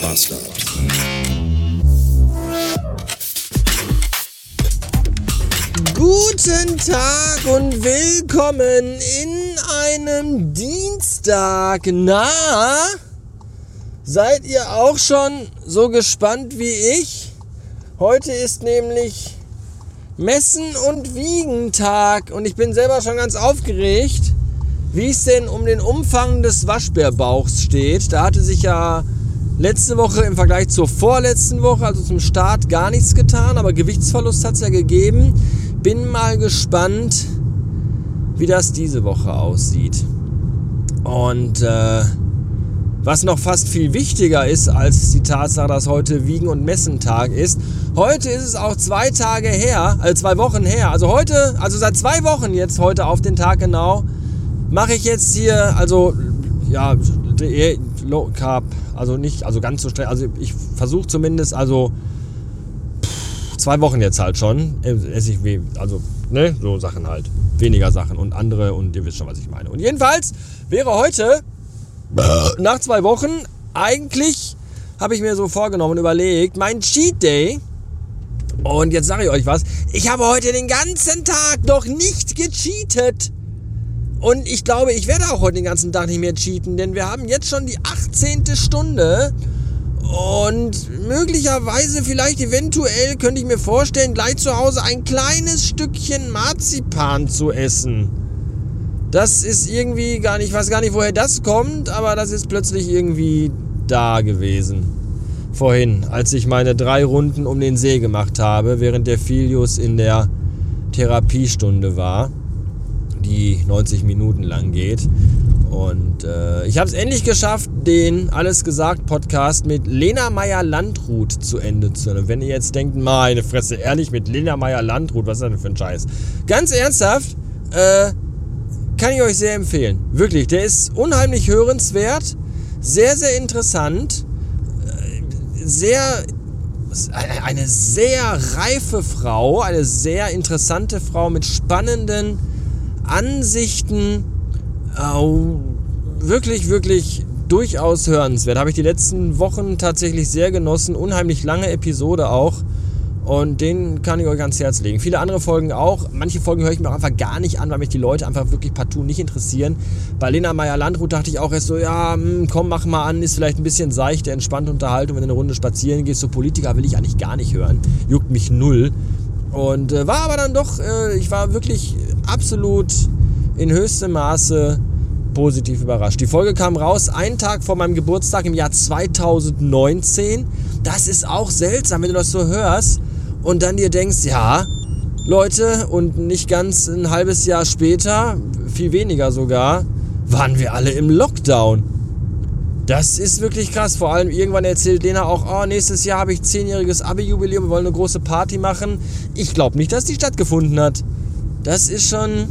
Bastard. Guten Tag und willkommen in einem Dienstag. Na, seid ihr auch schon so gespannt wie ich? Heute ist nämlich Messen- und Wiegentag und ich bin selber schon ganz aufgeregt, wie es denn um den Umfang des Waschbärbauchs steht. Da hatte sich ja letzte Woche im Vergleich zur vorletzten Woche, also zum Start, gar nichts getan, aber Gewichtsverlust hat es ja gegeben. Bin mal gespannt, wie das diese Woche aussieht. Und äh, was noch fast viel wichtiger ist als die Tatsache, dass heute Wiegen- und Messentag ist. Heute ist es auch zwei Tage her, also zwei Wochen her. Also heute, also seit zwei Wochen jetzt heute auf den Tag genau, mache ich jetzt hier, also ja, Low Carb, also nicht, also ganz so streng, also ich versuche zumindest, also pff, zwei Wochen jetzt halt schon, äh, esse ich, wie, also, ne, so Sachen halt, weniger Sachen und andere und ihr wisst schon, was ich meine. Und jedenfalls wäre heute, nach zwei Wochen, eigentlich habe ich mir so vorgenommen und überlegt, mein Cheat Day, und jetzt sage ich euch was, ich habe heute den ganzen Tag noch nicht gecheatet. Und ich glaube, ich werde auch heute den ganzen Tag nicht mehr cheaten, denn wir haben jetzt schon die 18. Stunde. Und möglicherweise, vielleicht eventuell, könnte ich mir vorstellen, gleich zu Hause ein kleines Stückchen Marzipan zu essen. Das ist irgendwie gar nicht, ich weiß gar nicht, woher das kommt, aber das ist plötzlich irgendwie da gewesen. Vorhin, als ich meine drei Runden um den See gemacht habe, während der Filius in der Therapiestunde war die 90 Minuten lang geht. Und äh, ich habe es endlich geschafft, den Alles gesagt Podcast mit Lena Meyer Landrut zu Ende zu hören. Wenn ihr jetzt denkt, meine Fresse, ehrlich, mit Lena Meyer Landrut, was ist das denn für ein Scheiß? Ganz ernsthaft, äh, kann ich euch sehr empfehlen. Wirklich, der ist unheimlich hörenswert, sehr, sehr interessant, äh, sehr eine sehr reife Frau, eine sehr interessante Frau mit spannenden Ansichten äh, wirklich, wirklich durchaus hörenswert. Habe ich die letzten Wochen tatsächlich sehr genossen. Unheimlich lange Episode auch. Und den kann ich euch ans Herz legen. Viele andere Folgen auch. Manche Folgen höre ich mir auch einfach gar nicht an, weil mich die Leute einfach wirklich partout nicht interessieren. Bei Lena Meyer-Landrut dachte ich auch erst so, ja, hm, komm, mach mal an, ist vielleicht ein bisschen seichte, entspannte Unterhaltung, wenn du eine Runde spazieren gehst. So Politiker will ich eigentlich gar nicht hören. Juckt mich null. Und äh, war aber dann doch, äh, ich war wirklich absolut in höchstem Maße positiv überrascht. Die Folge kam raus einen Tag vor meinem Geburtstag im Jahr 2019. Das ist auch seltsam, wenn du das so hörst und dann dir denkst, ja, Leute, und nicht ganz ein halbes Jahr später, viel weniger sogar, waren wir alle im Lockdown. Das ist wirklich krass. Vor allem irgendwann erzählt Lena auch, oh, nächstes Jahr habe ich zehnjähriges Abi-Jubiläum, wir wollen eine große Party machen. Ich glaube nicht, dass die stattgefunden hat. Das ist schon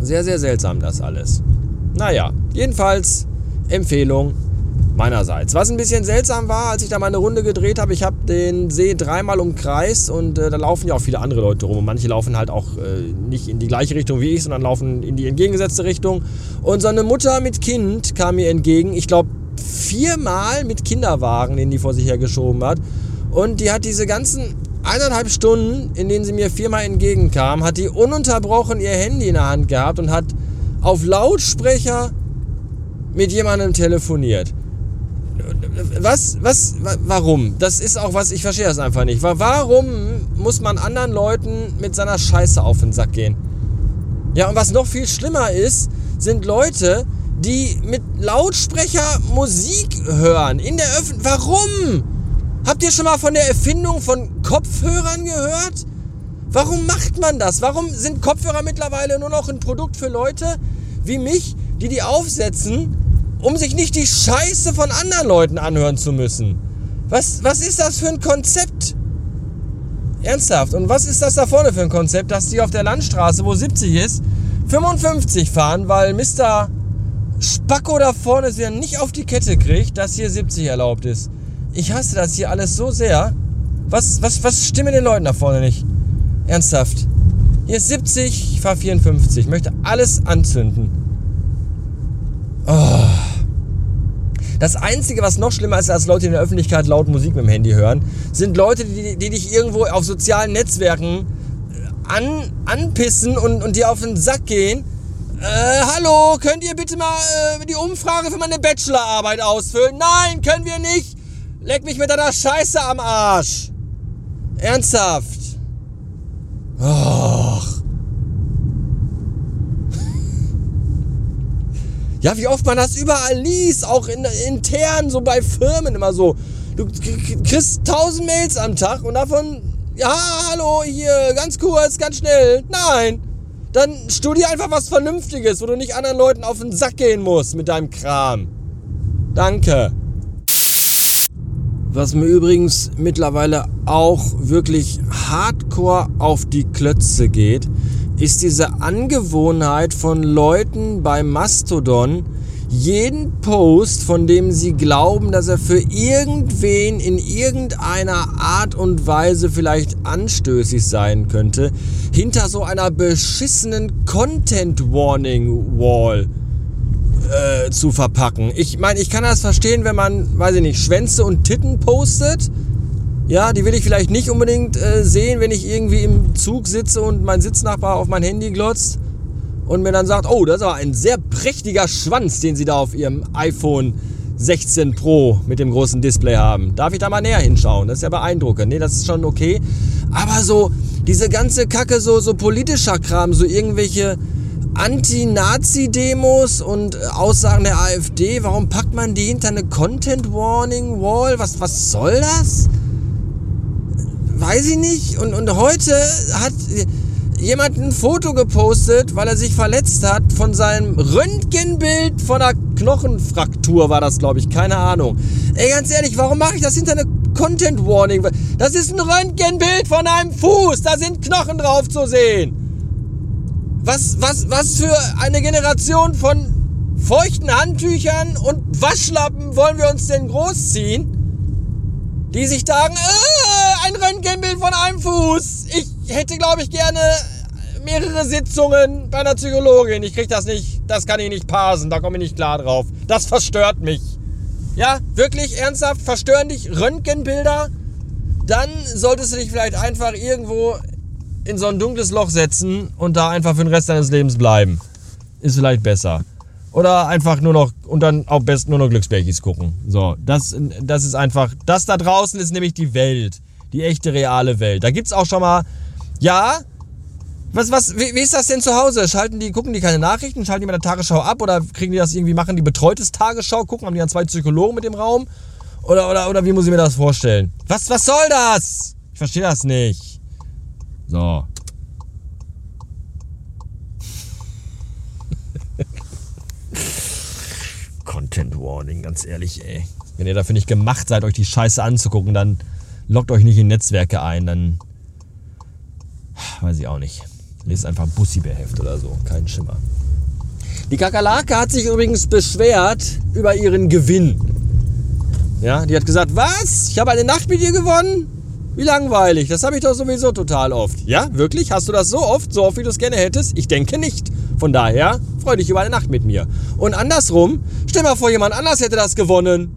sehr, sehr seltsam, das alles. Naja, jedenfalls Empfehlung meinerseits. Was ein bisschen seltsam war, als ich da meine Runde gedreht habe, ich habe den See dreimal umkreist und äh, da laufen ja auch viele andere Leute rum. Und manche laufen halt auch äh, nicht in die gleiche Richtung wie ich, sondern laufen in die entgegengesetzte Richtung. Und so eine Mutter mit Kind kam mir entgegen. Ich glaube, viermal mit Kinderwagen, den die vor sich hergeschoben hat. Und die hat diese ganzen eineinhalb Stunden, in denen sie mir viermal entgegenkam, hat die ununterbrochen ihr Handy in der Hand gehabt und hat auf Lautsprecher mit jemandem telefoniert. Was, was, warum? Das ist auch was, ich verstehe das einfach nicht. Warum muss man anderen Leuten mit seiner Scheiße auf den Sack gehen? Ja, und was noch viel schlimmer ist, sind Leute, die mit Lautsprecher Musik hören in der Öffentlichkeit. Warum? Habt ihr schon mal von der Erfindung von Kopfhörern gehört? Warum macht man das? Warum sind Kopfhörer mittlerweile nur noch ein Produkt für Leute wie mich, die die aufsetzen, um sich nicht die Scheiße von anderen Leuten anhören zu müssen? Was, was ist das für ein Konzept? Ernsthaft. Und was ist das da vorne für ein Konzept, dass die auf der Landstraße, wo 70 ist, 55 fahren, weil Mr. Spacko da vorne es wieder nicht auf die Kette kriegt, dass hier 70 erlaubt ist. Ich hasse das hier alles so sehr. Was, was, was stimmt den Leuten da vorne nicht? Ernsthaft. Hier ist 70, ich fahre 54. Ich möchte alles anzünden. Oh. Das Einzige, was noch schlimmer ist, als Leute in der Öffentlichkeit laut Musik mit dem Handy hören, sind Leute, die, die dich irgendwo auf sozialen Netzwerken äh, an, anpissen und, und dir auf den Sack gehen. Äh, hallo, könnt ihr bitte mal äh, die Umfrage für meine Bachelorarbeit ausfüllen? Nein, können wir nicht. Leck mich mit deiner Scheiße am Arsch. Ernsthaft. Och. Ja, wie oft man das überall liest, auch in, intern, so bei Firmen immer so. Du kriegst tausend Mails am Tag und davon, ja, hallo, hier, ganz kurz, ganz schnell. Nein. Dann studier einfach was Vernünftiges, wo du nicht anderen Leuten auf den Sack gehen musst mit deinem Kram. Danke. Was mir übrigens mittlerweile auch wirklich hardcore auf die Klötze geht, ist diese Angewohnheit von Leuten bei Mastodon, jeden Post, von dem sie glauben, dass er für irgendwen in irgendeiner Art und Weise vielleicht anstößig sein könnte, hinter so einer beschissenen Content Warning Wall äh, zu verpacken. Ich meine, ich kann das verstehen, wenn man, weiß ich nicht, Schwänze und Titten postet ja, die will ich vielleicht nicht unbedingt äh, sehen, wenn ich irgendwie im Zug sitze und mein Sitznachbar auf mein Handy glotzt und mir dann sagt, oh, das ist aber ein sehr prächtiger Schwanz, den Sie da auf Ihrem iPhone 16 Pro mit dem großen Display haben. Darf ich da mal näher hinschauen? Das ist ja beeindruckend. Nee, das ist schon okay. Aber so diese ganze Kacke, so, so politischer Kram, so irgendwelche Anti-Nazi-Demos und Aussagen der AfD, warum packt man die hinter eine Content-Warning-Wall? Was, was soll das? weiß ich nicht. Und, und heute hat jemand ein Foto gepostet, weil er sich verletzt hat, von seinem Röntgenbild von einer Knochenfraktur war das, glaube ich. Keine Ahnung. Ey, ganz ehrlich, warum mache ich das hinter eine Content Warning? Das ist ein Röntgenbild von einem Fuß. Da sind Knochen drauf zu sehen. Was, was, was für eine Generation von feuchten Handtüchern und Waschlappen wollen wir uns denn großziehen? Die sich sagen, äh, ein Röntgenbild von hätte, glaube ich, gerne mehrere Sitzungen bei einer Psychologin. Ich kriege das nicht, das kann ich nicht parsen, da komme ich nicht klar drauf. Das verstört mich. Ja, wirklich ernsthaft, verstören dich Röntgenbilder? Dann solltest du dich vielleicht einfach irgendwo in so ein dunkles Loch setzen und da einfach für den Rest deines Lebens bleiben. Ist vielleicht besser. Oder einfach nur noch und dann auch besten nur noch Glücksbärchis gucken. So, das, das ist einfach, das da draußen ist nämlich die Welt die echte reale Welt. Da gibt es auch schon mal, ja, was, was, wie, wie, ist das denn zu Hause? Schalten die, gucken die keine Nachrichten, schalten die mit der Tagesschau ab oder kriegen die das irgendwie, machen die betreutes Tagesschau, gucken, haben die dann zwei Psychologen mit dem Raum? Oder, oder, oder wie muss ich mir das vorstellen? Was, was soll das? Ich verstehe das nicht. So. Content Warning, ganz ehrlich, ey. Wenn ihr dafür nicht gemacht seid, euch die Scheiße anzugucken, dann loggt euch nicht in Netzwerke ein, dann weiß ich auch nicht. Lest einfach Bussi-Beheft oder so, kein Schimmer. Die Kakerlake hat sich übrigens beschwert über ihren Gewinn. Ja, die hat gesagt, was? Ich habe eine Nacht mit dir gewonnen? Wie langweilig, das habe ich doch sowieso total oft. Ja, wirklich? Hast du das so oft, so oft wie du es gerne hättest? Ich denke nicht. Von daher, freu dich über eine Nacht mit mir. Und andersrum, stell mal vor, jemand anders hätte das gewonnen.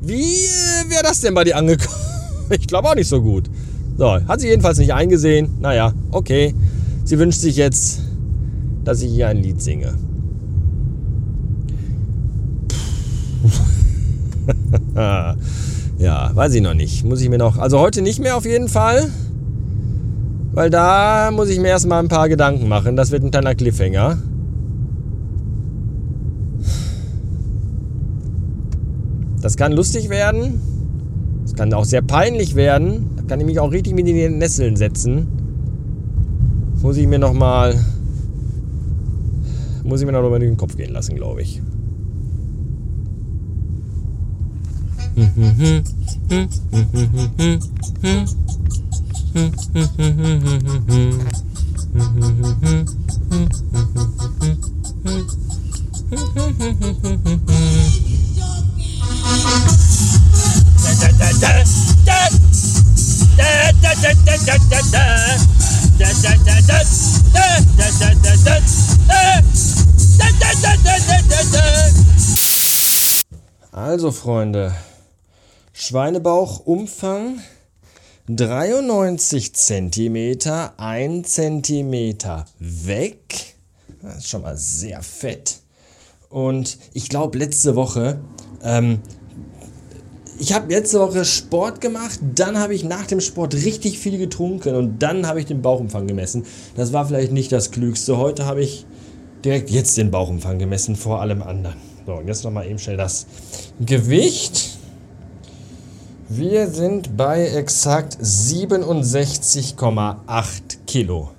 Wie äh, wäre das denn bei dir angekommen? Ich glaube auch nicht so gut. So, hat sie jedenfalls nicht eingesehen. Naja, okay. Sie wünscht sich jetzt, dass ich hier ein Lied singe. ja, weiß ich noch nicht. Muss ich mir noch. Also heute nicht mehr auf jeden Fall. Weil da muss ich mir erstmal ein paar Gedanken machen. Das wird ein kleiner Cliffhanger. Das kann lustig werden. Es kann auch sehr peinlich werden. Kann ich mich auch richtig mit in den Nesseln setzen. Muss ich mir nochmal. Muss ich mir nochmal durch den Kopf gehen lassen, glaube ich. Also Freunde, Schweinebauchumfang 93 cm, 1 cm weg. Das ist schon mal sehr fett. Und ich glaube, letzte Woche ähm, ich habe letzte Woche Sport gemacht, dann habe ich nach dem Sport richtig viel getrunken und dann habe ich den Bauchumfang gemessen. Das war vielleicht nicht das Klügste. Heute habe ich direkt jetzt den Bauchumfang gemessen vor allem anderen. So, und jetzt nochmal eben schnell das Gewicht. Wir sind bei exakt 67,8 Kilo.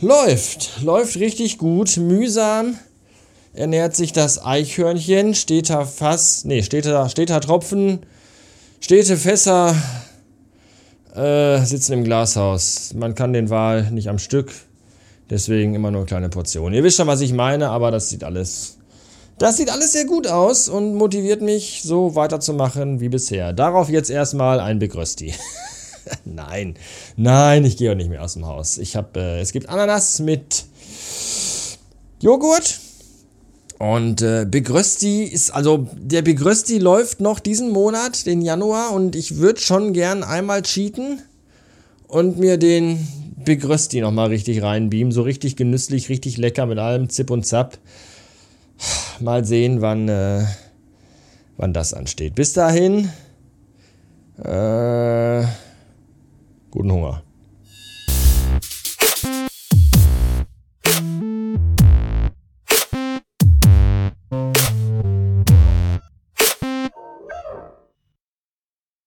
Läuft, läuft richtig gut, mühsam ernährt sich das Eichhörnchen, steter Fass, nee, steter, steter Tropfen, stete Fässer äh, sitzen im Glashaus. Man kann den Wal nicht am Stück, deswegen immer nur kleine Portionen. Ihr wisst schon, was ich meine, aber das sieht alles das sieht alles sehr gut aus und motiviert mich, so weiterzumachen wie bisher. Darauf jetzt erstmal ein Begrösti. nein, nein, ich gehe auch nicht mehr aus dem Haus. Ich habe, äh, es gibt Ananas mit Joghurt und äh, Begrösti ist, also der Begrösti läuft noch diesen Monat, den Januar, und ich würde schon gern einmal cheaten und mir den Begrösti nochmal richtig reinbeamen. So richtig genüsslich, richtig lecker mit allem Zip und Zap mal sehen, wann, äh, wann das ansteht. Bis dahin. Äh,